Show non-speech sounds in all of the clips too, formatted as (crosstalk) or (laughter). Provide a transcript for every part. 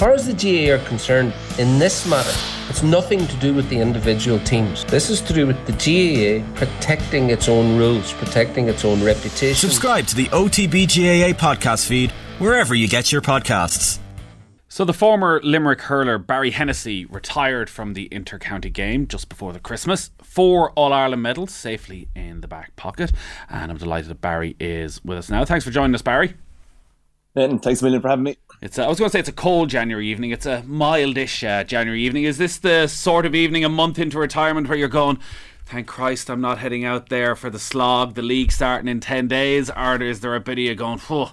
far as the GAA are concerned, in this matter, it's nothing to do with the individual teams. This is to do with the GAA protecting its own rules, protecting its own reputation. Subscribe to the OTB GAA podcast feed wherever you get your podcasts. So the former Limerick hurler Barry Hennessy retired from the inter-county game just before the Christmas. Four All-Ireland medals safely in the back pocket. And I'm delighted that Barry is with us now. Thanks for joining us, Barry. And thanks a million for having me. It's a, I was going to say it's a cold January evening. It's a mildish uh, January evening. Is this the sort of evening a month into retirement where you're going, thank Christ I'm not heading out there for the slog, the league starting in 10 days? Or is there a bit of you going, oh,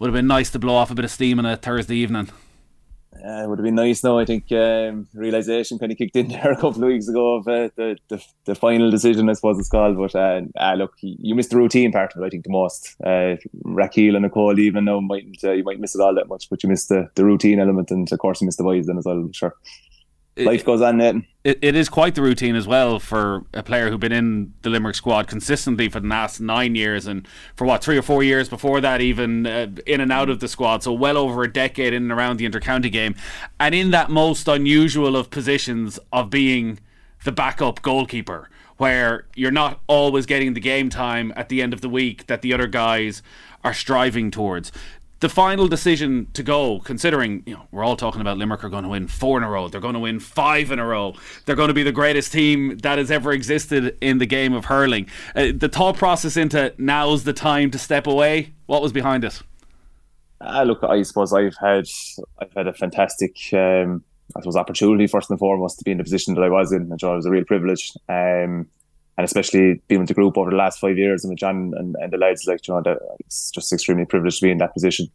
would have been nice to blow off a bit of steam on a Thursday evening? It would have been nice now. I think um, realization kind of kicked in (laughs) there a couple of weeks ago of uh, the, the, the final decision, I suppose it's called. But uh, uh, look, you missed the routine part of it. I think the most. Uh, Raquel and Nicole, even though might uh, you might miss it all that much, but you missed the, the routine element, and of course you missed the boys then as well. Sure life goes on, Nathan. It, it is quite the routine as well for a player who's been in the Limerick squad consistently for the last nine years and for what, three or four years before that, even uh, in and out of the squad. So, well over a decade in and around the intercounty game. And in that most unusual of positions of being the backup goalkeeper where you're not always getting the game time at the end of the week that the other guys are striving towards the final decision to go, considering you know we're all talking about Limerick are going to win four in a row, they're going to win five in a row, they're going to be the greatest team that has ever existed in the game of hurling. Uh, the thought process into now's the time to step away. What was behind it? Uh, look, I suppose I've had I've had a fantastic, um, I suppose, opportunity first and foremost to be in the position that I was in. It was a real privilege. Um, and especially being with the group over the last five years and with John and, and the lads, like you know, that it's just extremely privileged to be in that position.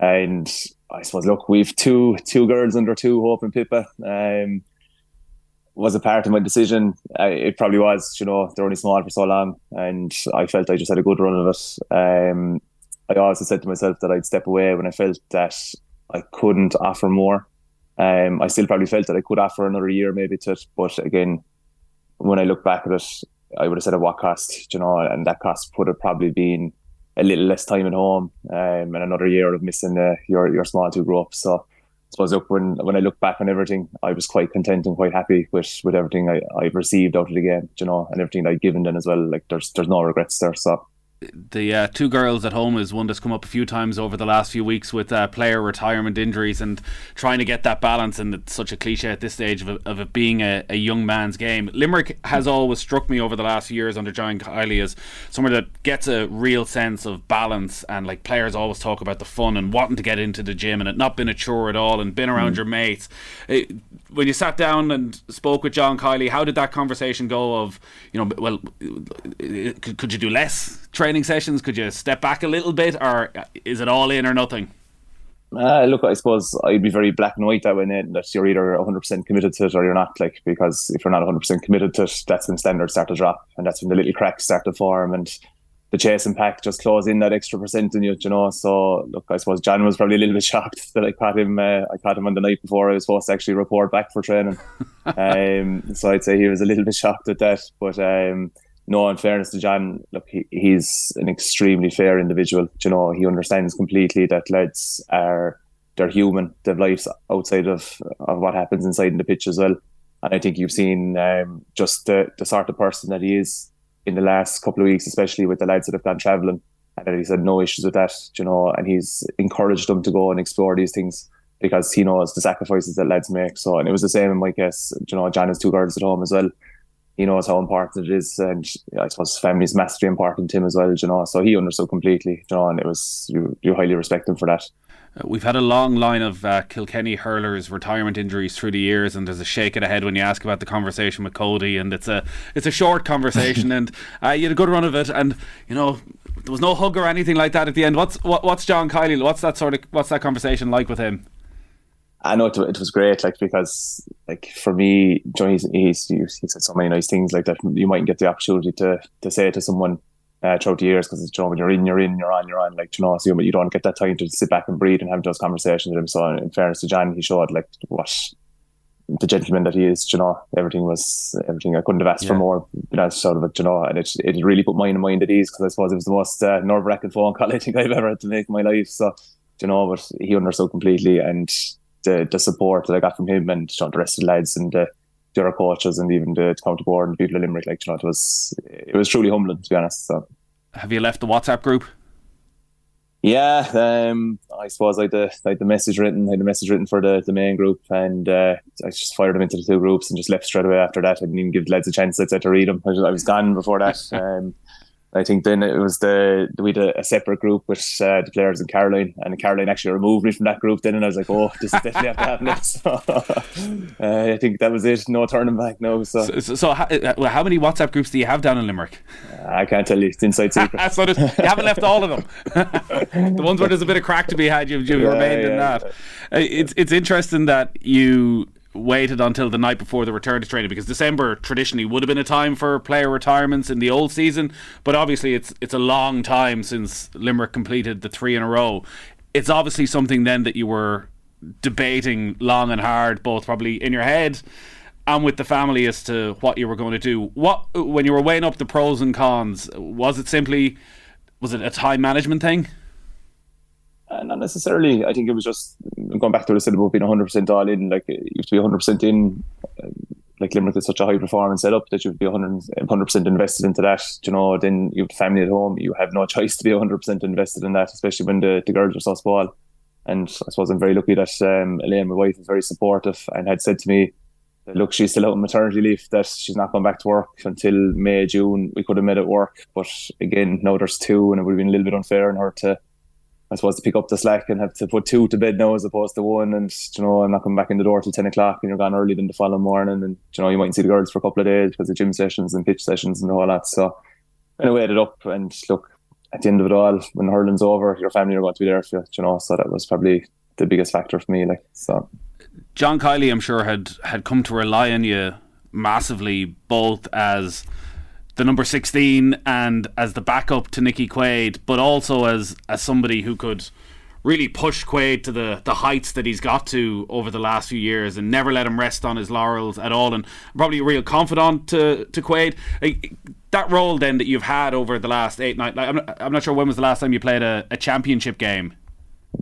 And I suppose, look, we've two two girls under two, Hope and Pippa. Um, was a part of my decision. I, it probably was, you know, they're only small for so long, and I felt I just had a good run of it. Um, I also said to myself that I'd step away when I felt that I couldn't offer more. Um, I still probably felt that I could offer another year maybe to it, but again, when I look back at it, I would have said at what cost, you know, and that cost would have probably been a little less time at home um, and another year of missing uh, your your small two grow up. So I suppose look when when I look back on everything, I was quite content and quite happy with with everything I, I've received out of the game, you know, and everything I've given them as well. Like there's there's no regrets there. So the uh, two girls at home is one that's come up a few times over the last few weeks with uh, player retirement injuries and trying to get that balance. And it's such a cliche at this stage of, of it being a, a, young man's game. Limerick has always struck me over the last few years under John Kiely as somewhere that gets a real sense of balance. And like players always talk about the fun and wanting to get into the gym and it not been a chore at all and been around mm. your mates. It, when you sat down and spoke with John Kiely, how did that conversation go? Of you know, well, could, you do less training sessions? Could you step back a little bit, or is it all in or nothing? Uh, look, I suppose I'd be very black and white that way, Nate, that you're either 100% committed to it or you're not. Like, because if you're not 100% committed to it, that's when standards start to drop, and that's when the little cracks start to form, and the chase and pack just close in that extra percent in you, you know. So look, I suppose John was probably a little bit (laughs) shocked that I caught him. Uh, I caught him on the night before I was supposed to actually report back for training. (laughs) um, so I'd say he was a little bit shocked at that. But um, no, in fairness to John, look, he, he's an extremely fair individual. You know, he understands completely that lads are they're human. They have lives outside of of what happens inside in the pitch as well. And I think you've seen um, just the, the sort of person that he is in the last couple of weeks, especially with the lads that have gone travelling. And he's had no issues with that, you know, and he's encouraged them to go and explore these things because he knows the sacrifices that lads make. So, and it was the same in my case, you know, John has two girls at home as well. He knows how important it is, and I suppose family is massively important to him as well, you know. So he understood completely, you know, and it was you, you highly respect him for that. Uh, we've had a long line of uh, Kilkenny hurlers retirement injuries through the years, and there's a shake of the head when you ask about the conversation with Cody, and it's a it's a short conversation, (laughs) and uh, you had a good run of it, and you know there was no hug or anything like that at the end. What's what, what's John Kiely? What's that sort of what's that conversation like with him? I know it, it was great, like because like for me, John, he's, he's he said so many nice things like that. You mightn't get the opportunity to to say it to someone uh, throughout the years because you know when you're in, you're in, you're on, you're on. Like you know, so but you don't get that time to sit back and breathe and have those conversations with him. So in fairness to John, he showed like what the gentleman that he is. You know, everything was everything. I couldn't have asked yeah. for more. Been asked sort of it. You know, and it it really put mine and mind at ease because I suppose it was the most uh, nerve wracking phone call (laughs) I think I've ever had to make in my life. So you know, but he understood completely and the, the support that I got from him and you know, the rest of the lads and the, the other coaches and even the county board and people of Limerick, like you know, it was it was truly humbling to be honest. So, have you left the WhatsApp group? Yeah, um, I suppose I had the I had the message written, I had the message written for the, the main group, and uh, I just fired them into the two groups and just left straight away after that. I didn't even give the lads a chance to read them. I was, I was gone before that. (laughs) Um, I think then it was the we had a, a separate group with uh, the players in Caroline, and Caroline actually removed me from that group. Then, and I was like, "Oh, this definitely have to happen." So, uh, I think that was it. No turning back. No. So, so, so, so how, uh, how, many WhatsApp groups do you have down in Limerick? I can't tell you. It's inside (laughs) secret. so you haven't left all of them. (laughs) the ones where there's a bit of crack to be had, you've, you've yeah, remained yeah, in that. Yeah. Uh, it's it's interesting that you waited until the night before the return to training because December traditionally would have been a time for player retirements in the old season, but obviously it's it's a long time since Limerick completed the three in a row. It's obviously something then that you were debating long and hard, both probably in your head and with the family as to what you were going to do. What when you were weighing up the pros and cons, was it simply was it a time management thing? Uh, not necessarily. I think it was just going back to what I said about being 100% all in. Like you have to be 100% in. Uh, like Limerick is such a high performance setup that you would be 100 percent invested into that. You know, then you have family at home. You have no (laughs) choice to be 100 percent invested in that, especially when the, the girls are so small. And I suppose I'm very lucky that um, Elaine, my wife, is very supportive and had said to me, look, she's still out on maternity leave, that she's not going back to work until May, June. We could have made it work. But again, now there's two, and it would have been a little bit unfair on her to I suppose to pick up the slack and have to put two to bed now as opposed to one. And you know, I'm not coming back in the door till ten o'clock, and you're gone early than the following morning. And you know, you mightn't see the girls for a couple of days because of gym sessions and pitch sessions and all that. So anyway, it up and look at the end of it all, when hurling's over, your family are going to be there for you. You know, so that was probably the biggest factor for me. Like so, John Kiely, I'm sure had had come to rely on you massively, both as the number 16 and as the backup to Nickie Quaid, but also as as somebody who could really push Quaid to the, the heights that he's got to over the last few years and never let him rest on his laurels at all and probably a real confidant to, to Quaid. Like, that role then that you've had over the last eight, nine, like, I'm, not, I'm not sure when was the last time you played a, a championship game.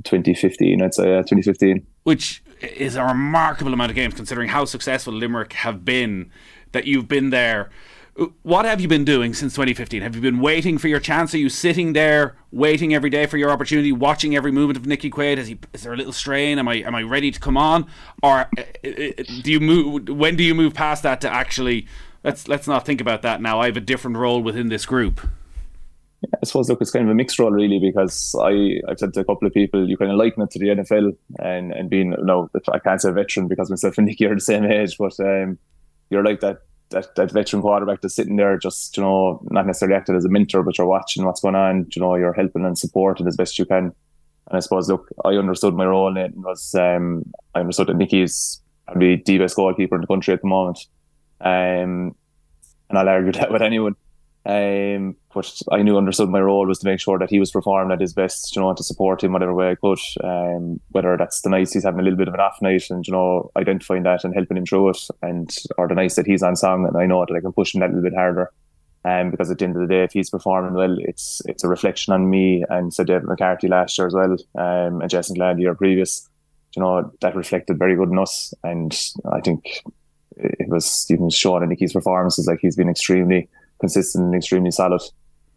2015, I'd say, uh, 2015. Which is a remarkable amount of games considering how successful Limerick have been, that you've been there what have you been doing since 2015? Have you been waiting for your chance? Are you sitting there waiting every day for your opportunity, watching every movement of Nickie Quaid? Is, he, is there a little strain? Am I am I ready to come on, or uh, uh, do you move? When do you move past that to actually? Let's let's not think about that now. I have a different role within this group. Yeah, I suppose look, it's kind of a mixed role really because I I've said to a couple of people you kind of liken it to the NFL and and being no I can't say veteran because myself and Nickie are the same age, but um, you're like that that, that veteran quarterback that's sitting there just, you know, not necessarily acting as a mentor, but you're watching what's going on, you know, you're helping and supporting as best you can. And I suppose, look, I understood my role in it was um, I understood that Nickie's probably the best goalkeeper in the country at the moment. Um, and I'll argue (laughs) that with anyone. Um, but I knew understood my role was to make sure that he was performing at his best, you know, and to support him whatever way I could. Um, whether that's the nights he's having a little bit of an off night and, you know, identifying that and helping him through it, and or the nights that he's on song and I know that I can push him that little bit harder. Um, because at the end of the day, if he's performing well, it's it's a reflection on me and so David McCarthy last year as well, um, and Jason Glad the year previous. You know, that reflected very good in us. And I think it was even shown in Nickie's performances, like he's been extremely consistent and extremely solid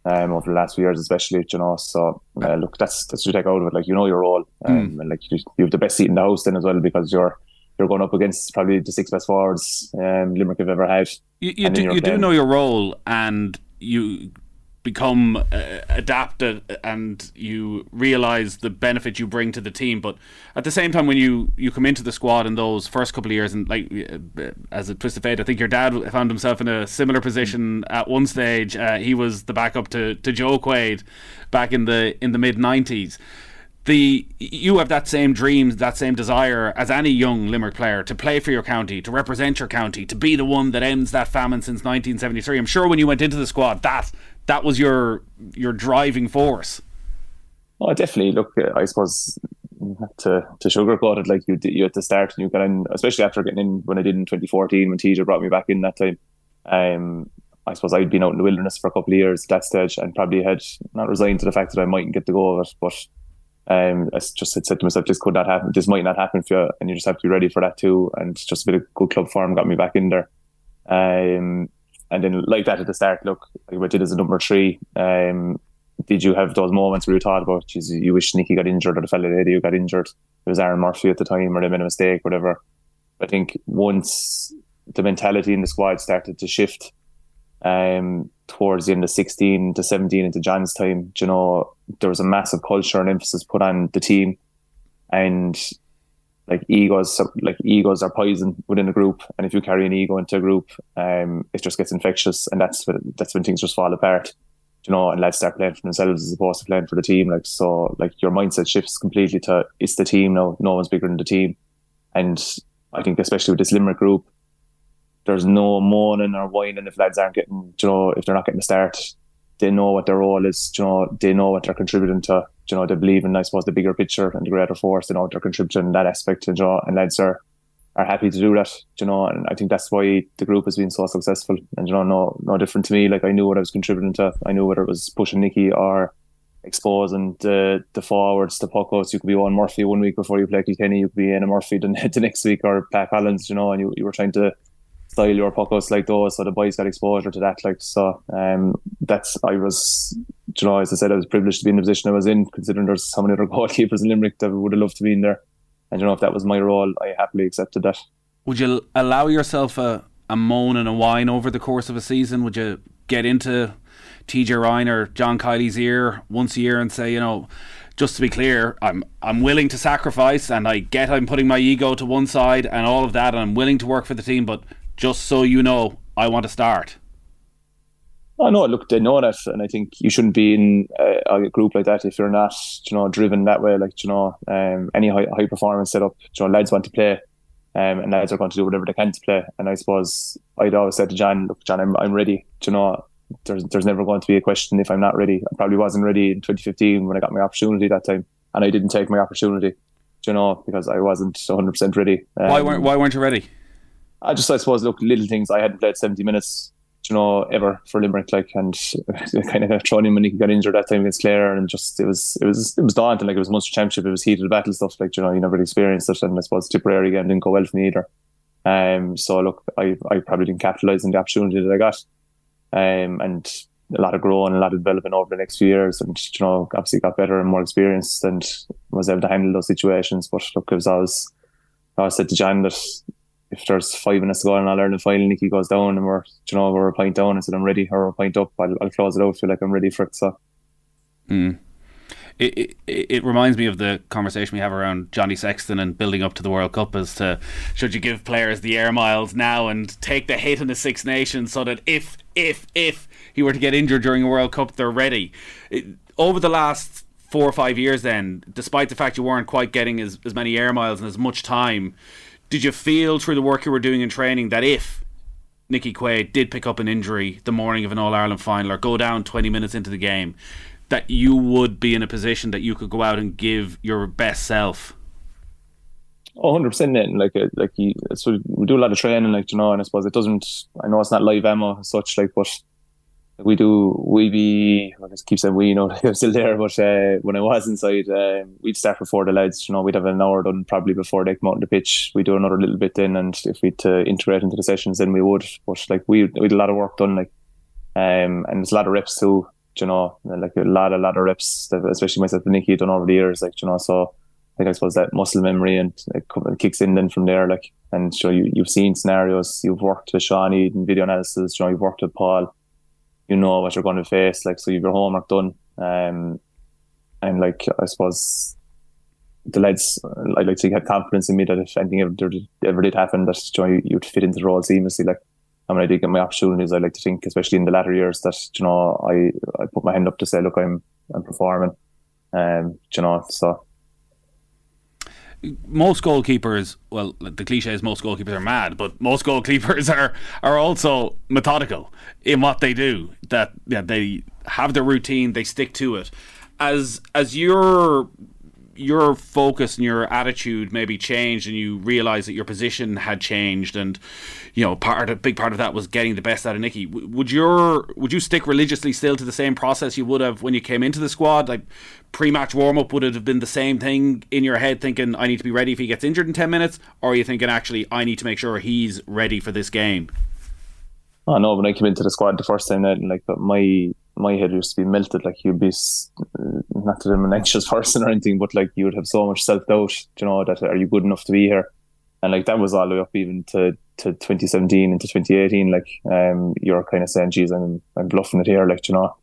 um, over the last few years, especially. You know, so uh, look, that's that's what you take out of it. Like you know your role, um, mm. and like you, you have the best seat in the house then as well because you're you're going up against probably the six best forwards um, Limerick have ever had. You, you do you do know your role, and you become uh, adapted and you realize the benefit you bring to the team. But at the same time when you you come into the squad in those first couple of years and like uh, as a twist of fate I think your dad found himself in a similar position at one stage. Uh, he was the backup to to Joe Quaid back in the in the mid 90s the you have that same dream, that same desire as any young Limerick player to play for your county, to represent your county, to be the one that ends that famine since 1973. I'm sure when you went into the squad, that that was your your driving force. Oh, definitely. Look, uh, I suppose to to sugarcoat it, like you did you had to start and you got in, especially after getting in when I did in 2014 when TJ brought me back in that time. Um, I suppose I'd been out in the wilderness for a couple of years at that stage and probably had not resigned to the fact that I mightn't get the go of it, but Um, I just had said to myself, this could not happen. This might not happen for you, and you just have to be ready for that too. And just a bit of good club form got me back in there. Um, and then like that at the start, look, I went in as a number three. Um, did you have those moments where you thought about, geez, you wish Nickie got injured or the fella lady who got injured? It was Aaron Murphy at the time, or they made a mistake, whatever. I think once the mentality in the squad started to shift, um, towards the end of 16 to 17 into John's time, you know, there was a massive culture and emphasis put on the team. And like egos, like egos are poison within a group. And if you carry an ego into a group, um, it just gets infectious. And that's when, that's when things just fall apart, you know, and lads start playing for themselves as opposed to playing for the team. Like, so like your mindset shifts completely to it's the team now. No one's bigger than the team. And I think especially with this Limerick group, there's no moaning or whining if lads aren't getting, you know, if they're not getting the start. They know what their role is, you know, they know what they're contributing to, you know, they believe in, I suppose, the bigger picture and the greater force, they know what they're contributing in that aspect, you know, and lads are, are happy to do that, you know, and I think that's why the group has been so successful. And, you know, no, no different to me. Like, I knew what I was contributing to. I knew whether it was pushing Nickie or exposing the the forwards, the puckouts. You could be Eoin Murphy one week before you play Kilkenny. You could be in a Murphy the, (laughs) the next week or Pat Collins, you know, and you, you were trying to style your puckouts like those, so the boys got exposure to that. Like so, um, that's I was, you know, as I said, I was privileged to be in the position I was in, considering there's so many other (laughs) goalkeepers in Limerick that would have loved to be in there. And you know, if that was my role, I happily accepted that. Would you allow yourself a, a moan and a whine over the course of a season? Would you get into TJ Ryan or John Kiely's ear once a year and say, you know, just to be clear, I'm I'm willing to sacrifice and I get I'm putting my ego to one side and all of that and I'm willing to work for the team, but just so you know, I want to start. Oh no, look, they know that, and I think you shouldn't be in a, a, group like that if you're not, you know, driven that way. Like, you know, um, any high, high performance setup, you know, lads want to play, um, and lads are going to do whatever they can to play. And I suppose I'd always said to John, look, John, I'm, I'm ready. you know, there's there's never going to be a question if I'm not ready. I probably wasn't ready in 2015 when I got my opportunity that time, and I didn't take my opportunity. you know, because I wasn't 100 percent ready. Um, why weren't Why weren't you ready? I just I suppose look little things. I hadn't played seventy minutes, you know, ever for Limerick, like, and (laughs) kind of thrown in when he got injured that time against Clare, and just it was it was it was daunting. Like it was Munster Championship, it was heated battle stuff. Like you know, you never really experienced it, and I suppose Tipperary again didn't go well for me either. Um, so look, I I probably didn't capitalise on the opportunity that I got, um, and a lot of growing, a lot of development over the next few years, and you know, obviously got better and more experienced, and was able to handle those situations. But look, it was always I said to John that if there's five minutes to go and I'll learn the final, Nickie goes down and we're, you know, we're a point down. I said, I'm ready, or a point up. I'll, I'll close it out. Feel like I'm ready for it. So. Mm. It, it, it reminds me of the conversation we have around Johnny Sexton and building up to the World Cup as to should you give players the air miles now and take the hit in the Six Nations so that if if if he were to get injured during a World Cup, they're ready. It, over the last four or five years, then, despite the fact you weren't quite getting as, as many air miles and as much time, did you feel through the work you were doing in training that if Nickie Quaid did pick up an injury the morning of an All Ireland final or go down 20 minutes into the game, that you would be in a position that you could go out and give your best self? Oh, 100% then. Like, uh, like so we do a lot of training, like, you know, and I suppose it doesn't, I know it's not live ammo as such, like, but we do we be I just keep saying we you know (laughs) I'm still there but uh, when I was inside uh, we'd start before the lads you know we'd have an hour done probably before they come out on the pitch. We do another little bit then and if we'd uh, integrate into the sessions then we would. But like we we had a lot of work done like um and there's a lot of reps too you know like a lot a lot of reps especially myself and Nickie done over the years like you know so I think I suppose that muscle memory and it kicks in then from there like and so you, you've seen scenarios you've worked with Shawnee in video analysis you know you've worked with Paul you know what you're going to face. Like, so you've your homework done. Um, and like, I suppose the lads, I like to have confidence in me that if anything ever, ever did happen, that you know, you'd fit into the role seamlessly. Like, and when I did get my opportunities, I like to think, especially in the latter years, that you know, I I put my hand up to say, look, I'm I'm performing. Um, you know, so most goalkeepers, well, the cliche is most goalkeepers are mad, but most goalkeepers (laughs) are are also methodical in what they do. That yeah, they have their routine, they stick to it. As as you're your focus and your attitude maybe changed, and you realised that your position had changed, and you know, part a big part of that was getting the best out of Nickie. Would your would you stick religiously still to the same process you would have when you came into the squad? Like pre-match warm up would it have been the same thing in your head, thinking I need to be ready if he gets injured in ten minutes, or are you thinking actually I need to make sure he's ready for this game? Oh no! When I came into the squad the first time, that like my my head used to be melted. Like you'd be not that I'm an anxious (laughs) person or anything, but like you would have so much self doubt. You know that are you good enough to be here? And like that was all the way up even to, to 2017 into 2018. Like um, you're kind of saying, "Geez, I'm I'm bluffing it here." Like you know,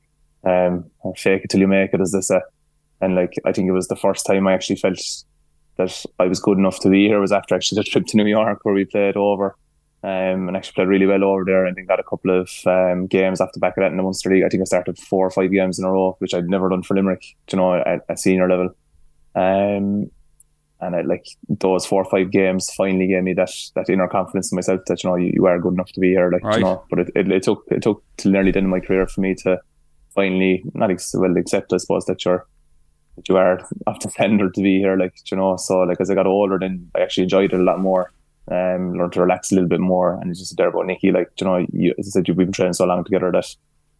um, fake it till you make it, as they say. And like I think it was the first time I actually felt that I was good enough to be here was after actually the trip to New York where we played over um, and actually played really well over there. I think got a couple of um, games off the back of that in the Munster League. I think I started four or five games in a row, which I'd never done for Limerick, you know, at, at senior level. Um, and I like those four or five games finally gave me that that inner confidence in myself that you know you, you are good enough to be here, like right. you know. But it, it, it, took it took till nearly the end of my career for me to finally not ex- well accept, I suppose, that you're that you are of the standard to be here, like you know. So like as I got older, then I actually enjoyed it a lot more um, learn to relax a little bit more. And it's just there about Nickie, like, you know, you, as I said, you've been training so long together that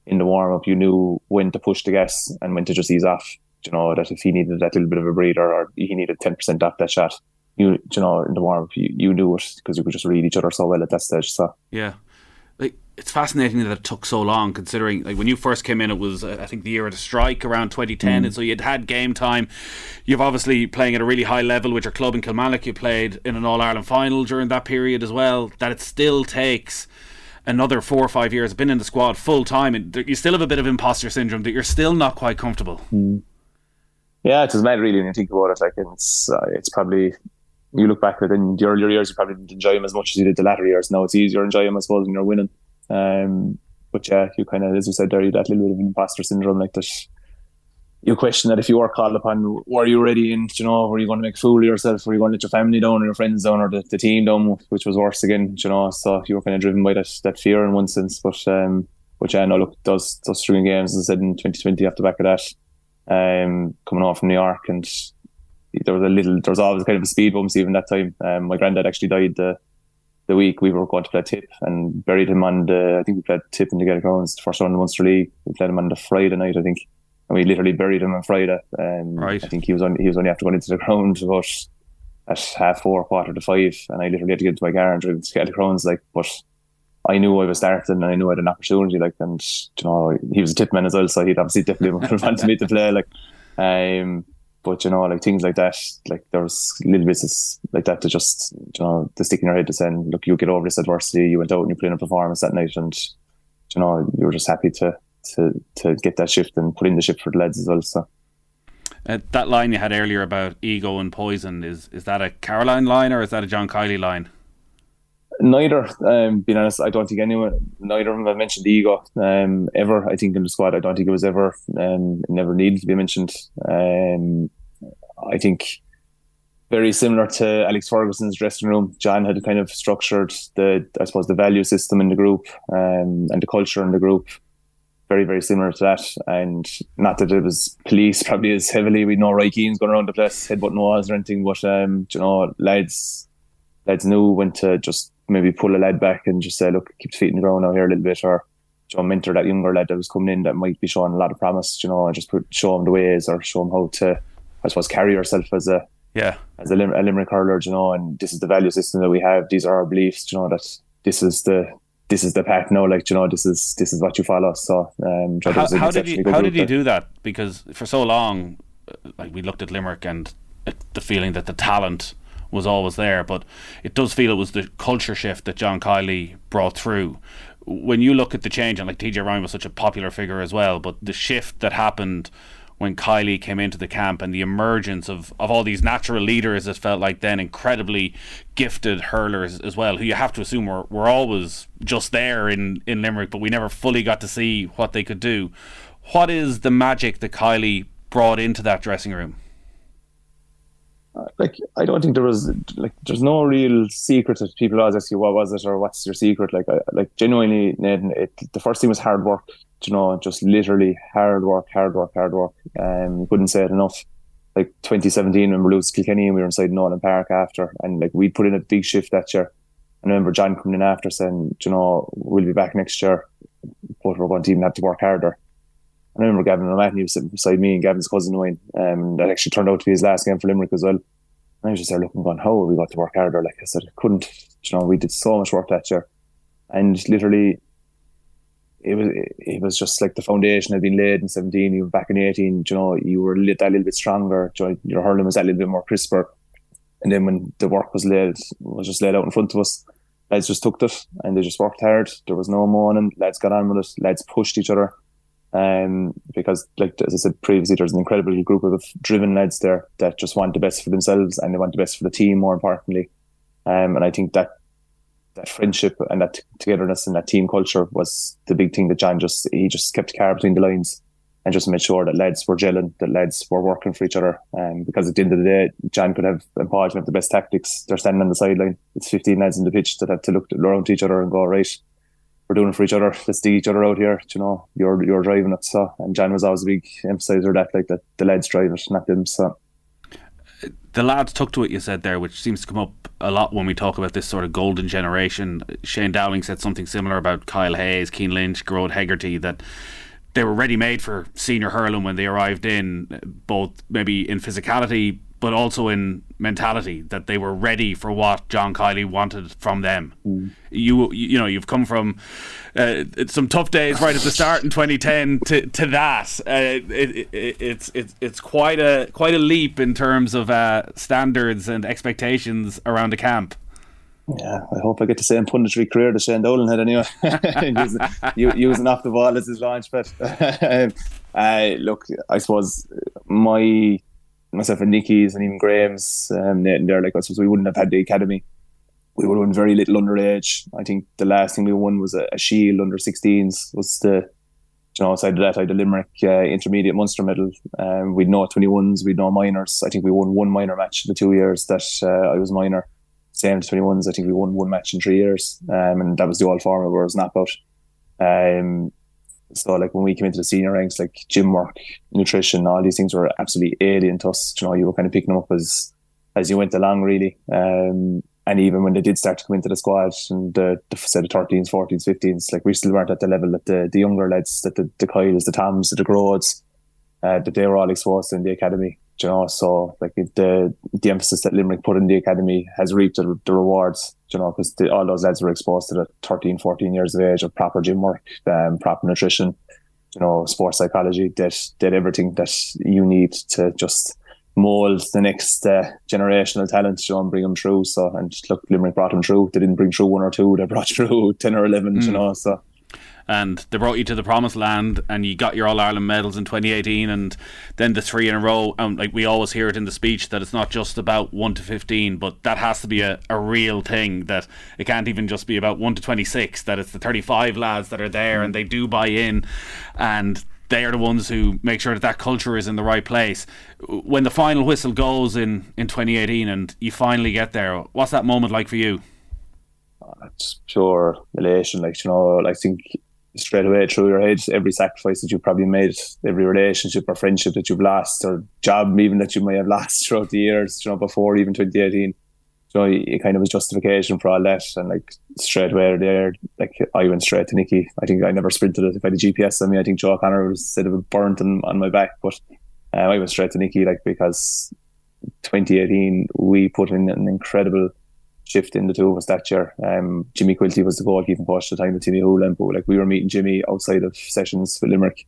in the warm up, you knew when to push the gas and when to just ease off. You know, that if he needed that little bit of a breather or he needed 10% off that shot, you, you know, in the warm up, you, you knew it because you could just read each other so well at that stage. So, yeah it's fascinating that it took so long considering like when you first came in it was uh, I think the year of the strike around 2010 mm. and so you'd had game time. You've obviously playing at a really high level with your club in Kilmallock. You played in an All-Ireland final during that period as well. That it still takes another four or five years. Been in the squad full time and you still have a bit of imposter syndrome that you're still not quite comfortable. Mm. yeah it's mad really when you think about it. Like it's uh, it's probably you look back at it in the earlier years you probably didn't enjoy them as much as you did the latter years now it's easier to enjoy them I suppose when you're winning um, but yeah, you kind of, as you said there, you that little bit of imposter syndrome, like that. You question that if you were called upon, were you ready? And you know, were you going to make a fool of yourself? Were you going to let your family down, or your friends down, or the, the team down, which was worse again? You know, so you were kind of driven by that that fear in one sense. But um, but yeah, no, look, those those three games, as I said in 2020, after back of that, um, coming off from New York, and there was a little, there was always kind of a speed bumps even that time. Um, my granddad actually died the the week we were going to play Tip and buried him on the I think we played Tip in the Gaelic Grounds the first round of the Munster League. We played him on the Friday night, I think. And we literally buried him on Friday. Um, right. I think he was on he was only after going into the ground about at half four, quarter to five, and I literally had to get into my car and drive to Gaelic Grounds like but I knew I was starting and I knew I had an opportunity like and you know he was a tip man as well so he'd obviously definitely (laughs) wanted me to play like um but you know, like things like that, like there's little bits like that to just you know to stick in your head to saying, look, you get over this adversity. You went out and you put in a performance that night, and you know you were just happy to to to get that shift and put in the shift for the lads as well. So. Uh, that line you had earlier about ego and poison is is that a Caroline line or is that a John Kiely line? Neither, um, being honest, I don't think anyone, neither of them have mentioned ego um, ever. I think in the squad, I don't think it was ever, um, never needed to be mentioned. Um, I think very similar to Alex Ferguson's dressing room. John had kind of structured the, I suppose, the value system in the group um, and the culture in the group. Very, very similar to that. And not that it was police probably as heavily. We know Roy Keane's going around the place, headbutting walls or anything, but, um, you know, lads, lads knew when to just maybe pull a lad back and just say, look, keep the feet in the ground out here a little bit, or you know, mentor that younger lad that was coming in that might be showing a lot of promise, you know, and just put, show him the ways or show him how to I suppose carry yourself as a yeah as a, Lim- a Limerick hurler, you know, and this is the value system that we have. These are our beliefs, you know, that this is the this is the path now, like you know, this is this is what you follow. So, um, how, how did you how did you do that? Because for so long, uh, like we looked at Limerick and the feeling that the talent was always there, but it does feel it was the culture shift that John Kiely brought through. When you look at the change, and like TJ Ryan was such a popular figure as well, but the shift that happened when Kiely came into the camp and the emergence of, of all these natural leaders, it felt like then incredibly gifted hurlers as well, who you have to assume were, were always just there in, in Limerick, but we never fully got to see what they could do. What is the magic that Kiely brought into that dressing room? Uh, like I don't think there was like there's no real secret that people always ask you what was it or what's your secret like I, like genuinely Ned it, the first thing was hard work you know just literally hard work hard work hard work um, couldn't say it enough like 2017 when we lose Kilkenny and we were inside Nowlan Park after, and like we put in a big shift that year. I remember John coming in after saying, you know, we'll be back next year, but we're going to even have to work harder. I remember Gavin O'Mahony was sitting beside me and Gavin's cousin Wayne. Um, that actually turned out to be his last game for Limerick as well. And I was just there looking, going, how are we got to work harder? Like I said, I couldn't, you know, we did so much work that year. And literally, it was it was just like the foundation had been laid in 17, you were back in 18, you know, you were lit that little bit stronger, your hurling was that little bit more crisper. And then when the work was laid, was just laid out in front of us, lads just took it and they just worked hard. There was no moaning. Lads got on with it. Lads pushed each other. Um, because like as I said previously, there's an incredible group of driven lads there that just want the best for themselves and they want the best for the team. More importantly, um, and I think that that friendship and that togetherness and that team culture was the big thing that John just he just kept car between the lines and just made sure that lads were gelling, that lads were working for each other. Um, because at the end of the day, John could have and Paul have the best tactics. They're standing on the sideline. It's 15 lads in the pitch that have to look around to each other and go, right, we're doing it for each other. Let's dig each other out here. You know, you're you're driving it. So, and John was always a big emphasizer that, like that the lads drive it, not them. So, the lads took to it. You said there, which seems to come up a lot when we talk about this sort of golden generation. Shane Dowling said something similar about Kyle Hayes, Cian Lynch, Gearóid Hegarty that they were ready made for senior hurling when they arrived in, both maybe in physicality but also in mentality that they were ready for what John Kiely wanted from them. Mm. You you know you've come from uh, some tough days right at the start in 2010 to, to that. Uh, it, it, it's it's it's quite a quite a leap in terms of uh, standards and expectations around the camp. Yeah, I hope I get the same punditry career that Shane Dowling had anyway. (laughs) using, using off the ball as his launch pad. (laughs) uh, look, I suppose my myself and Nickie's and even Graham's um, there, like I suppose we wouldn't have had the academy. We would have won very little underage. I think the last thing we won was a, a Shield under 16s. Was the you know outside of that I had the Limerick uh, intermediate Munster medal. Um, we'd no 21s, we'd no minors. I think we won one minor match in the two years that uh, I was minor. Same 21s. I think we won one match in three years, um, and that was the all format where it was out. Um, so like when we came into the senior ranks, like gym work, nutrition, all these things were absolutely alien to us. You know, you were kind of picking them up as as you went along, really. Um, and even when they did start to come into the squad and the, the say the 13s, 14s, 15s, like we still weren't at the level that the, the younger lads, that the, the Kyles, the Toms, the Gearóids, uh, that they were all exposed in the academy. You know, so like the the emphasis that Limerick put in the academy has reaped the, the rewards. You know, because all those lads were exposed to the 13, 14 years of age of proper gym work, um, proper nutrition, you know, sports psychology. That did everything that you need to just mold the next uh, generational talent, you know, and bring them through. So, and look, Limerick brought them through. They didn't bring through one or two; they brought (laughs) through ten or eleven. Mm. You know, so and they brought you to the promised land and you got your All Ireland medals in 2018 and then the three in a row and like we always hear it in the speech that it's not just about 1 to 15 but that has to be a, a real thing that it can't even just be about 1 to 26 that it's the 35 lads that are there and they do buy in and they are the ones who make sure that that culture is in the right place. When the final whistle goes in, in 2018 and you finally get there, what's that moment like for you? It's pure elation. Like, you know, I think straight away through your head every sacrifice that you've probably made, every relationship or friendship that you've lost, or job even that you may have (laughs) lost throughout the years, you know, before even 2018. So it kind of was justification for all that, and like straight away there, like I went straight to Nickie. I think I never sprinted it. If I had a GPS on me, I think Joe Connor was sort of burnt on, on my back, but uh, I went straight to Nickie, like because 2018 we put in an incredible shift in the two of us that year. Um, Jimmy Quilty was the goalkeeping coach at the time with Timmy Hoolan, but like we were meeting Jimmy outside of sessions for Limerick,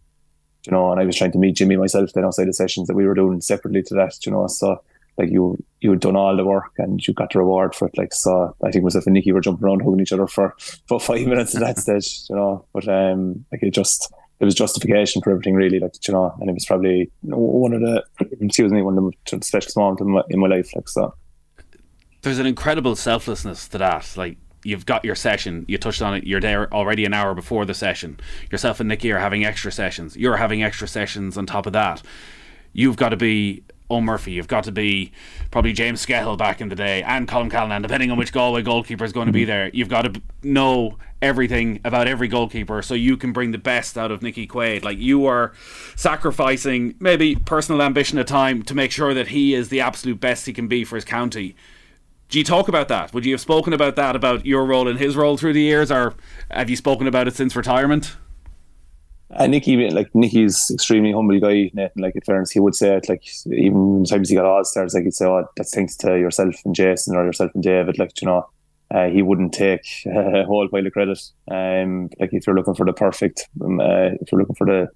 you know, and I was trying to meet Jimmy myself then outside of sessions that we were doing separately to that, you know. So like you you had done all the work and you got the reward for it. Like so I think myself and Nickie were jumping around hugging each other for for five (laughs) minutes at that (laughs) stage, you know. But um like it just it was justification for everything really, like you know, and it was probably one of the (clears throat) excuse me, one of the special moments in my, in my life, like so there's an incredible selflessness to that. Like you've got your session, you touched on it, you're there already an hour before the session. Yourself and Nickie are having extra sessions. You're having extra sessions on top of that. You've got to be Eoin Murphy. You've got to be probably James Skehill back in the day and Colm Callanan, depending on which Galway goalkeeper is going to be mm-hmm. there. You've got to know everything about every goalkeeper so you can bring the best out of Nickie Quaid. Like you are sacrificing maybe personal ambition at time to make sure that he is the absolute best he can be for his county. Do you talk about that? Would you have spoken about that about your role and his role through the years, or have you spoken about it since retirement? Uh, Nickie, like Nickie's extremely humble guy, Nathan. Like in fairness, he would say it. Like even times he got all stars, like he'd say, "Oh, that's thanks to yourself and Jason or yourself and David." Like you know, uh, he wouldn't take (laughs) a whole pile of credit. Um, like if you're looking for the perfect, um, uh, if you're looking for the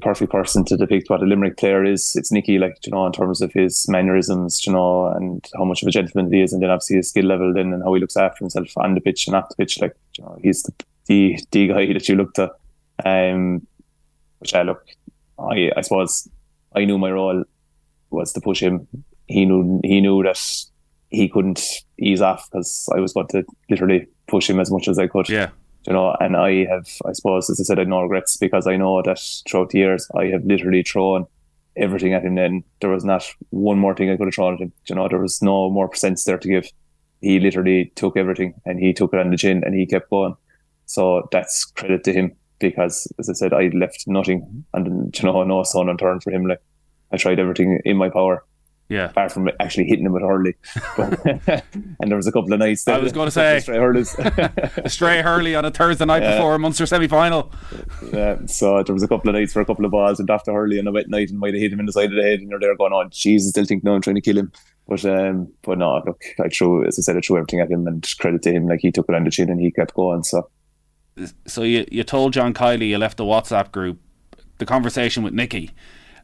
perfect person to depict what a Limerick player is, it's Nickie. Like you know, in terms of his mannerisms, you know, and how much of a gentleman he is, and then obviously his skill level, then and how he looks after himself on the pitch and off the pitch. Like you know, he's the the, the guy that you look to. Um, which I look, I I suppose I knew my role was to push him. He knew he knew that he couldn't ease off because I was going to literally push him as much as I could. Yeah. You know, and I have, I suppose, as I said, I had no regrets because I know that throughout the years I have literally thrown everything at him. Then there was not one more thing I could have thrown at him. You know, there was no more percents there to give. He literally took everything and he took it on the chin and he kept going. So that's credit to him because, as I said, I left nothing mm-hmm. and you know no stone unturned for him. Like I tried everything in my power. Yeah. Apart from actually hitting him with Hurley, (laughs) and there was a couple of nights. That. I was going to say stray Hurleys. (laughs) stray Hurley on a Thursday night Yeah. before a Munster semi final. Yeah, so there was a couple of nights for a couple of balls and after Hurley on a wet night and might have hit him in the side of the head and you're there going on, Jesus, still think no, I'm trying to kill him. But um, but no, look, I threw, as I said, I threw everything at him and credit to him, like he took it on the chin and he kept going. So So you you told John Kiely you left the WhatsApp group. The conversation with Nickie,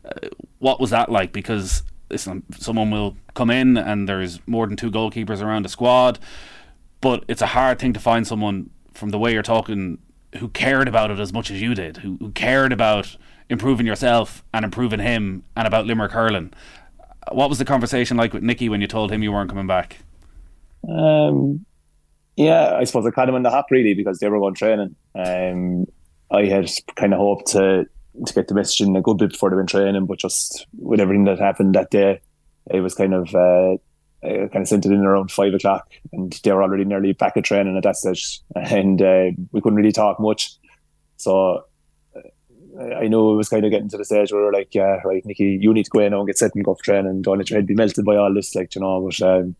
uh, what was that like? Because listen, someone will come in and there's more than two goalkeepers around the squad, but it's a hard thing to find someone from the way you're talking who cared about it as much as you did, who, who cared about improving yourself and improving him and about Limerick hurling. What was the conversation like with Nickie when you told him you weren't coming back? Um, yeah, I suppose I caught him in the hop really because they were going training. Um, I had kind of hoped to to get the message in a good bit before they went training, but just with everything that happened that day, it was kind of uh, I kind of sent it in around five o'clock, and they were already nearly back at training at that stage, (laughs) and uh, we couldn't really talk much. So uh, I know it was kind of getting to the stage where we are like, yeah, right, Nickie, you need to go in now and get set and go for training. And don't let your head be melted by all this, like you know. But um,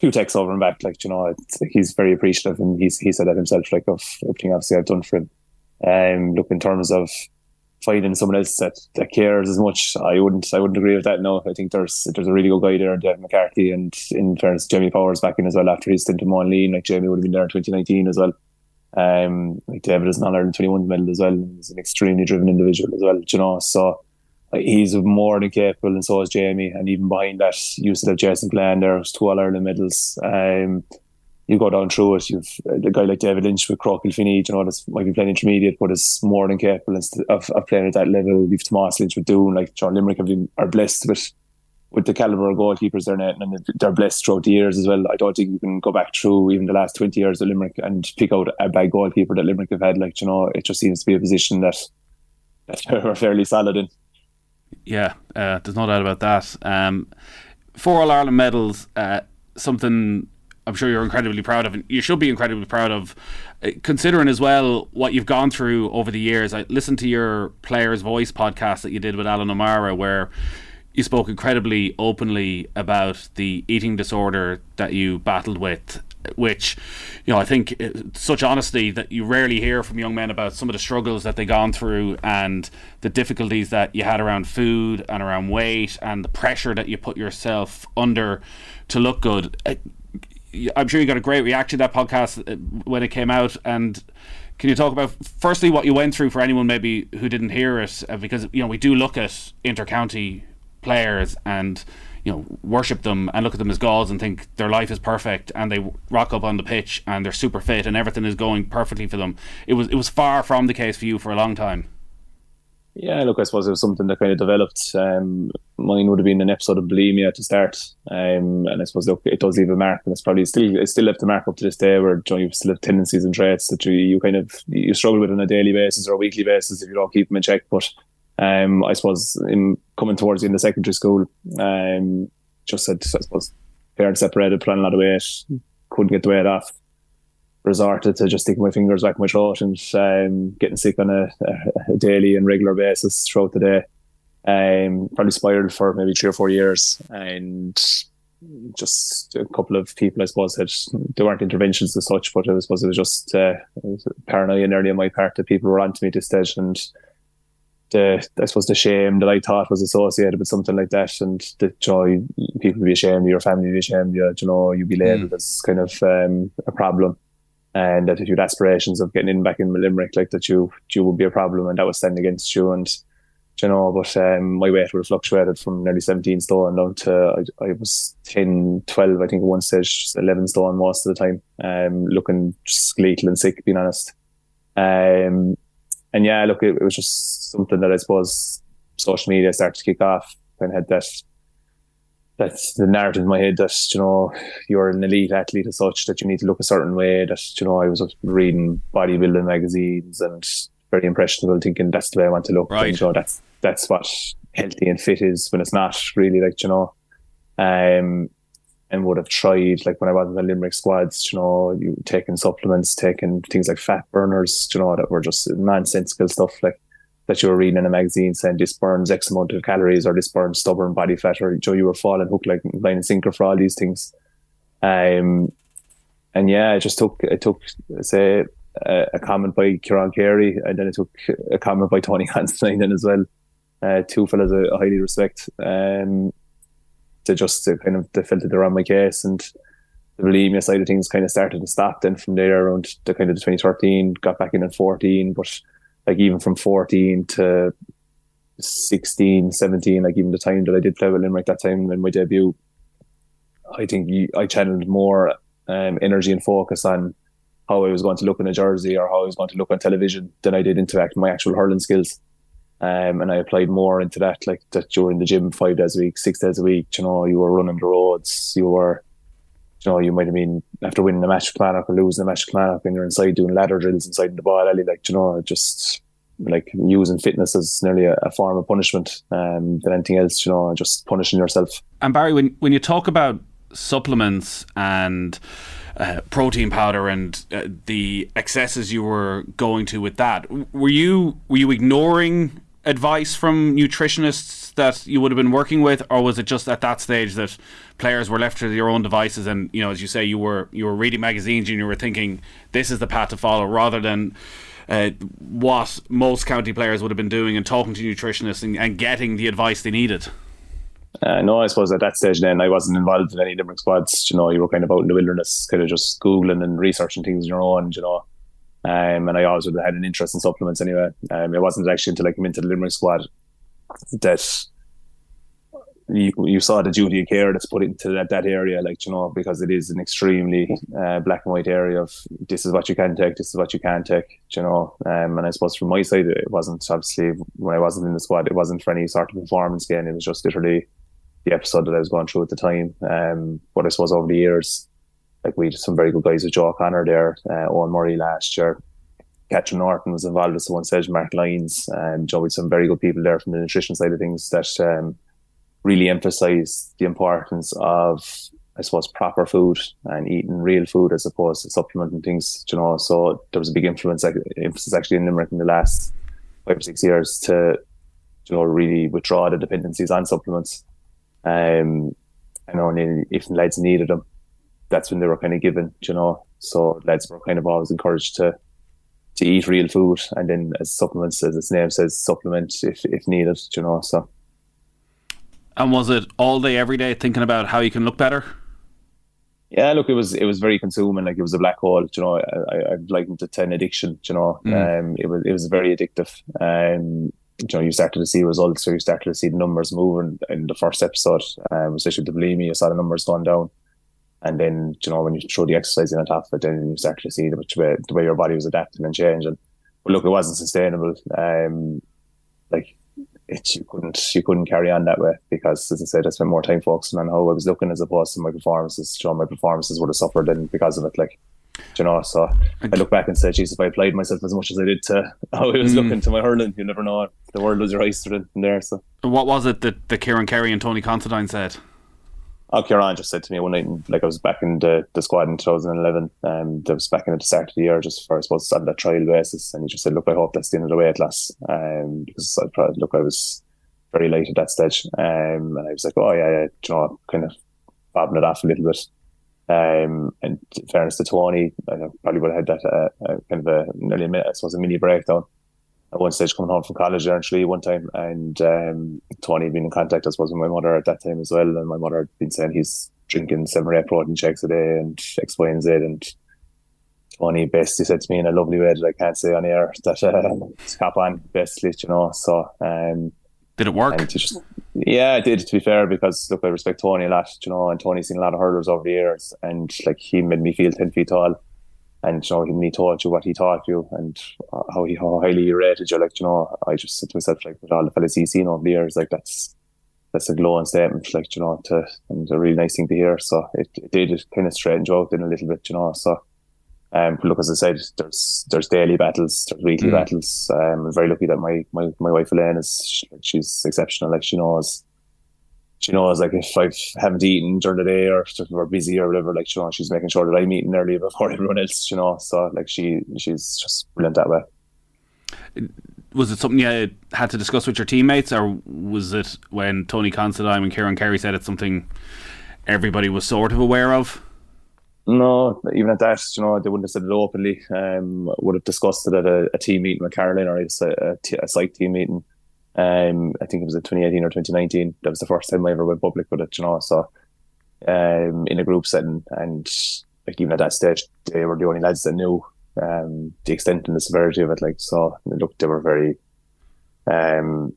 few texts over and back, like you know, like, he's very appreciative, and he's he said that himself, like of everything obviously I've done for him. Um, look in terms of finding someone else that, that cares as much, I wouldn't I wouldn't agree with that. No, I think there's there's a really good guy there, Dave McCarthy, and in fairness, Jamie Powers back in as well after his stint in Monaleen, like Jamie would have been there in 2019 as well. Um, like David is an Ireland 21 medal as well. He's an extremely driven individual as well, you know. So uh, he's more than capable, and so is Jamie. And even behind that, you still have Jason Glenn there, who's two All Ireland medals. Um, you go down through it, you've uh, a guy like David Lynch with Croagh-Kilfinny, you know, that's might be playing intermediate, but is more than capable of, of playing at that level. You've Tomas Lynch with Doon, like John Limerick have been, are blessed with with the caliber of goalkeepers they're net, and they're blessed throughout the years as well. I don't think you can go back through even the last 20 years of Limerick and pick out a bad goalkeeper that Limerick have had. Like, you know, it just seems to be a position that, that (laughs) they're fairly solid in. Yeah, uh, there's no doubt about that. Um, four All Ireland medals, uh, something I'm sure you're incredibly proud of, and you should be incredibly proud of, uh, considering as well what you've gone through over the years. I listened to your Players Voice podcast that you did with Alan O'Mara, where you spoke incredibly openly about the eating disorder that you battled with which you know I think uh, such honesty that you rarely hear from young men about some of the struggles that they've gone through and the difficulties that you had around food and around weight and the pressure that you put yourself under to look good Uh, I'm sure you got a great reaction to that podcast uh, when it came out and can you talk about firstly what you went through for anyone maybe who didn't hear it uh, because you know we do look at intercounty players and you know worship them and look at them as gods and think their life is perfect and they rock up on the pitch and they're super fit and everything is going perfectly for them. It was it was far from the case for you for a long time. Yeah, look, I suppose it was something that kind of developed. Um, mine would have been an episode of bulimia to start, um, and I suppose look, it does leave a mark, and it's probably still it's still left a mark up to this day, where you, know, you still have tendencies and traits that you, you kind of you struggle with on a daily basis or a weekly basis if you don't keep them in check. But Um, I suppose in coming towards the end of secondary school, um, just said I suppose parents separated, put on a lot of weight, couldn't get the weight off. Resorted to just sticking my fingers back in my throat and um, getting sick on a, a, daily and regular basis throughout the day. Um, probably spiraled for maybe three or four years, and just a couple of people, I suppose, had there weren't interventions as such, but I suppose it was just uh, paranoia nearly on my part that people were onto me at this stage, and the I suppose the shame that I thought was associated with something like that, and the joy people be ashamed, your family be ashamed, you, you know, you be labelled mm. as kind of um, a problem, and that if you aspirations of getting in back in Limerick, like that you you would be a problem, and that was standing against you, and you know, but um, my weight would have fluctuated from nearly 17 stone down to I, I was 10, 12, I think at one stage, 11 stone most of the time, um, looking skeletal and sick, being honest. Um, and yeah, look, it, it, was just something that I suppose social media started to kick off and had that that's the narrative in my head that you know you're an elite athlete as such that you need to look a certain way that you know I was reading bodybuilding magazines and very impressionable thinking that's the way I want to look right. and, you know that's that's what healthy and fit is when it's not really like you know um and would have tried like when I was in the Limerick squads, you know, you taking supplements, taking things like fat burners, you know, that were just nonsensical stuff like that you were reading in a magazine saying this burns X amount of calories or this burns stubborn body fat or Joe, you were falling hook like line and sinker for all these things. Um and yeah, it just took it took say a, a comment by Kieran Carey and then it took a comment by Tony (laughs) Hansen then as well. Uh, two fellas I highly respect. Um to just to kind of that they're on my case and the bulimia side of things kind of started to stop then from there around the kind of the 2013 got back in at 14 but like even from 14 to 16 17 like even the time that I did play with Limerick that time in my debut I think I channeled more um, energy and focus on how I was going to look in a jersey or how I was going to look on television than I did into my actual hurling skills um, and I applied more into that, like that you're in the gym five days a week, six days a week. You know, you were running the roads. You were, you know, you might have been after winning the match Kilmallock or losing the match Kilmallock, and you're inside doing ladder drills inside the ball alley. Like, you know, just like using fitness as nearly a, a form of punishment um, than anything else. You know, just punishing yourself. And Barry, when when you talk about supplements and uh, protein powder and uh, the excesses you were going to with that, were you were you ignoring advice from nutritionists that you would have been working with, or was it just at that stage that players were left to their own devices? And you know, as you say, you were you were reading magazines and you were thinking this is the path to follow, rather than uh, what most county players would have been doing and talking to nutritionists and, and getting the advice they needed. Uh, no, I suppose at that stage then I wasn't involved in any different squads. You know, you were kind of out in the wilderness, kind of just googling and researching things on your own. You know, um, and I always would have had an interest in supplements anyway. Um, it wasn't actually until I came into the Limerick squad that you, you saw the duty of care that's put into that, that area, like, you know, because it is an extremely uh, black and white area of this is what you can take, this is what you can't take, you know. Um, and I suppose from my side, it wasn't obviously when I wasn't in the squad, it wasn't for any sort of performance gain. It was just literally the episode that I was going through at the time. Um, but I suppose over the years, like we had some very good guys with Joe Connor there, uh, Owen Murray last year. Catherine Norton was involved at one stage, Mark Lyons, and um, Joe with some very good people there from the nutrition side of things that um, really emphasised the importance of, I suppose, proper food and eating real food as opposed to supplementing things. You know, so there was a big influence, like, emphasis actually in Limerick in the last five or six years to, you know, really withdraw the dependencies on supplements. Um, and only if lads needed them that's when they were kind of given, you know. So lads were kind of always encouraged to to eat real food, and then as supplements, as its name says, supplement if if needed, you know. So. And was it all day, every day, thinking about how you can look better? Yeah, look, it was it was very consuming. Like it was a black hole. You know, I, I've likened it to an addiction. You know, mm. um, it was it was very addictive. Um, you know, you started to see results, or you started to see the numbers moving in the first episode. Um, especially with the bulimia, you saw the numbers going down. And then, you know, when you throw the exercise in on top of it, then you start to see the way, the way your body was adapting and changing. But look, it wasn't sustainable. Um, like it, you couldn't, you couldn't carry on that way because, as I said, I spent more time focusing on how I was looking as opposed to my performances. You know, my performances would have suffered then because of it. Like, you know, so I look back and say, "Jesus, if I applied myself as much as I did to (laughs) how I was mm. looking to my hurling, you never know. The world was your oyster in there." So, what was it that, that Kieran Carey and Tony Considine said? Oh, Kieran just said to me one night, like I was back in the, the squad in 2011, and I was back in at the start of the year, just for I suppose on that trial basis, and he just said, "Look, I hope that's the end of the weight class," um, because I probably, look, I was very late at that stage, um, and I was like, "Oh yeah, yeah," you know, kind of bobbing it off a little bit. Um, and fairness to Tony, I probably would have had that uh, uh, kind of a nearly a minute, I suppose, a mini breakdown at one stage coming home from college eventually one time and um, Tony had been in contact I suppose with my mother at that time as well and my mother had been saying he's drinking seven or eight protein shakes a day and X, Y and Z and Tony basically said to me in a lovely way that I can't say on air that uh, (laughs) cap on basically you know so um, did it work? just, yeah it did to be fair because look I respect Tony a lot you know and Tony's seen a lot of hurdles over the years and like he made me feel 10 feet tall and you know when he taught you what he taught you and how he how highly he rated you like you know I just said to myself like with all the fellas he's seen over the years like that's that's a glowing statement like you know to and a really nice thing to hear. So it, it did it kind of straighten you out in a little bit you know. So um look as I said there's there's daily battles there's weekly mm. battles. Um, I'm very lucky that my my, my wife Elaine is she's exceptional like she knows she knows like if I haven't eaten during the day or we're busy or whatever, like you know, she's making sure that I'm eating early before (laughs) everyone else, you know. So like she she's just brilliant that way. Was it something you had to discuss with your teammates, or was it when Tony Considine and Kieran Carey said it's something everybody was sort of aware of? No, even at that, you know, they wouldn't have said it openly. Um, would have discussed it at a, a team meeting with Caroline or a, a, a site team meeting um, I think it was in 2018 or 2019. That was the first time I ever went public with it, you know. So, um, in a group setting, and like even at that stage, they were the only lads that knew um, the extent and the severity of it. Like, so look, they were very, um,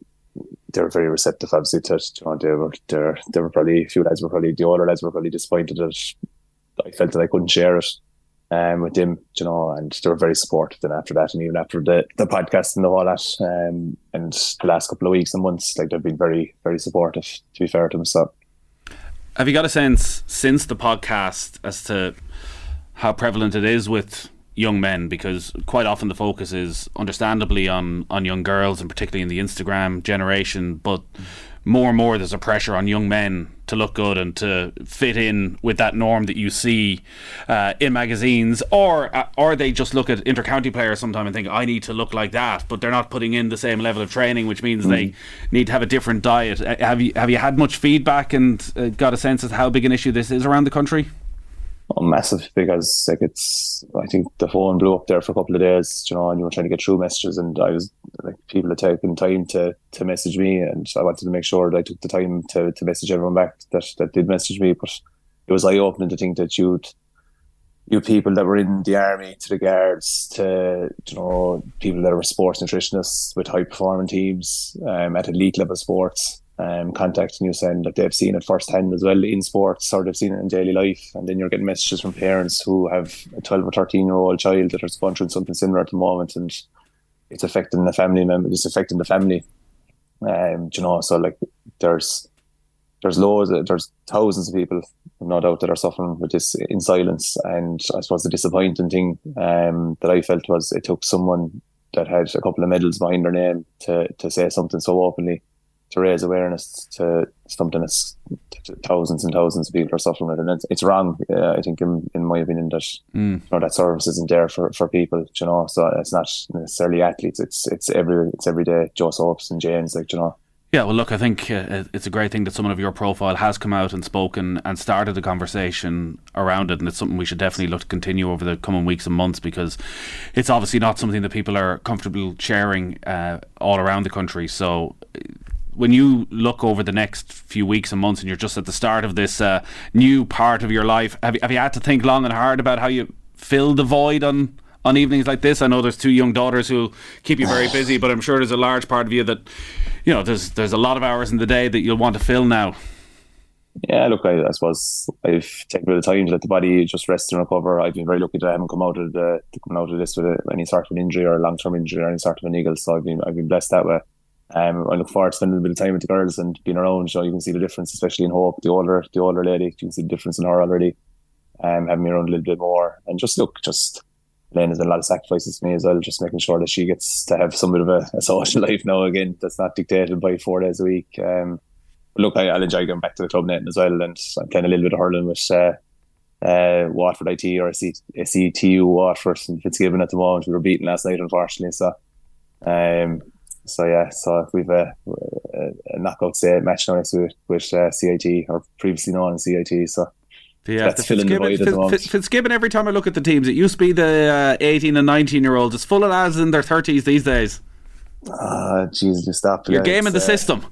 they were very receptive. Obviously, to you know, they were. There were probably a few lads were probably the older lads were probably disappointed that I felt that I couldn't share it um, with them, you know, and they were very supportive then after that. And even after the, the podcast and the whole um, and the last couple of weeks and months, like they've been very, very supportive, to be fair to them. So, have you got a sense since the podcast as to how prevalent it is with young men? Because quite often the focus is understandably on, on young girls and particularly in the Instagram generation, but more and more there's a pressure on young men to look good and to fit in with that norm that you see uh, in magazines, or uh, or they just look at intercounty players sometime and think I need to look like that, but they're not putting in the same level of training, which means mm. they need to have a different diet. Uh, have you have you had much feedback and uh, got a sense of how big an issue this is around the country? Massive because like it's I think the phone blew up there for a couple of days, you know, and you were trying to get through messages and I was like people had taken time to to message me and I wanted to make sure that I took the time to, to message everyone back that, that did message me. But it was eye opening to think that you'd you people that were in the army to the guards to you know people that were sports nutritionists with high performing teams um, at elite level sports um, contacting you saying that they've seen it firsthand as well in sports or they've seen it in daily life. And then you're getting messages from parents who have a 12 or 13 year old child that going through something similar at the moment and it's affecting the family member, it's affecting the family. Um, you know, so like there's there's loads, of, there's thousands of people, no doubt, that are suffering with this in silence. And I suppose the disappointing thing um, that I felt was it took someone that had a couple of medals behind their name to to say something so openly to raise awareness to something that's thousands and thousands of people are suffering with, and it's, it's wrong. Uh, I think, in, in my opinion, that mm. you know that service isn't there for, for people. You know, so it's not necessarily athletes. It's it's every it's every day. Joe Soaps and James, like you know. Yeah, well, look, I think uh, it's a great thing that someone of your profile has come out and spoken and started a conversation around it, and it's something we should definitely look to continue over the coming weeks and months because it's obviously not something that people are comfortable sharing uh, all around the country. So when you look over the next few weeks and months and you're just at the start of this uh, new part of your life, have you, have you had to think long and hard about how you fill the void on on evenings like this? I know there's two young daughters who keep you very busy, but I'm sure there's a large part of you that, you know, there's there's a lot of hours in the day that you'll want to fill now. Yeah, look, I, I suppose I've taken a bit of time to let the body just rest and recover. I've been very lucky that I haven't come out of the come out of this with any sort of an injury or a long term injury or any sort of an eagle. So I've been I've been blessed that way. Um, I look forward to spending a bit of time with the girls and being around. So you can see the difference, especially in Hope, the older, the older lady. You can see the difference in her already. um, having me around a little bit more, and just look, just Elaine has a lot of sacrifices to me as well, just making sure that she gets to have some bit of a, a social (laughs) life now again that's not dictated by four days a week. Um, look, I, will enjoy going back to the club net as well, and I'm playing a little bit of hurling with uh, uh, Waterford IT or SETU Waterford and Fitzgibbon at the moment. We were beaten last night, unfortunately. So, um, so yeah, so we've a, a knockout state match now next week with uh, CIT or previously known as CIT. So. Yeah, that's filling the void Fitz, Fitz, Fitzgibbon, every time I look at the teams, it used to be the uh, 18 and 19 year olds. It's full of lads in their 30s these days. Ah, Jesus, just stop. You're gaming the uh, system.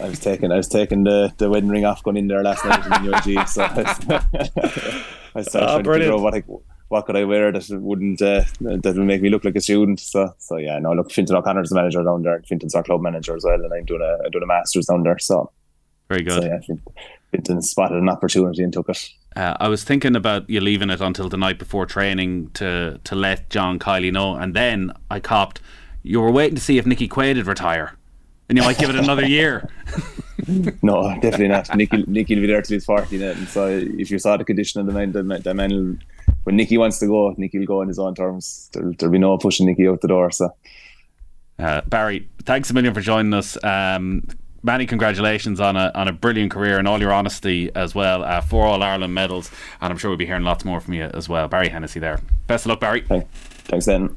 I was taking I was taking the, the wedding ring off going in there last night in the UG, so (laughs) I started oh, trying to figure out what I, what could I wear that wouldn't uh, that would make me look like a student. So so yeah, no, look, Fintan O'Connor's the manager down there. Fintan's our club manager as well, and I'm doing a I'm doing a masters down there. So very good. So, yeah, Fintan spotted an opportunity and took it. Uh, I was thinking about you leaving it until the night before training to to let John Kiely know, and then I copped. You were waiting to see if Nickie Quaid would retire and you might give it another (laughs) year. (laughs) no, definitely not. Nickie, Nickie will be there till he's 40 And so if you saw the condition of the man, the, the man will, when Nickie wants to go, Nickie will go on his own terms. There'll, there'll be no pushing Nickie out the door. So, uh, Barry, thanks a million for joining us. Um, many congratulations on a on a brilliant career and all your honesty as well. Uh, four All Ireland medals, and I'm sure we'll be hearing lots more from you as well. Barry Hennessy there. Best of luck, Barry. Thanks, then.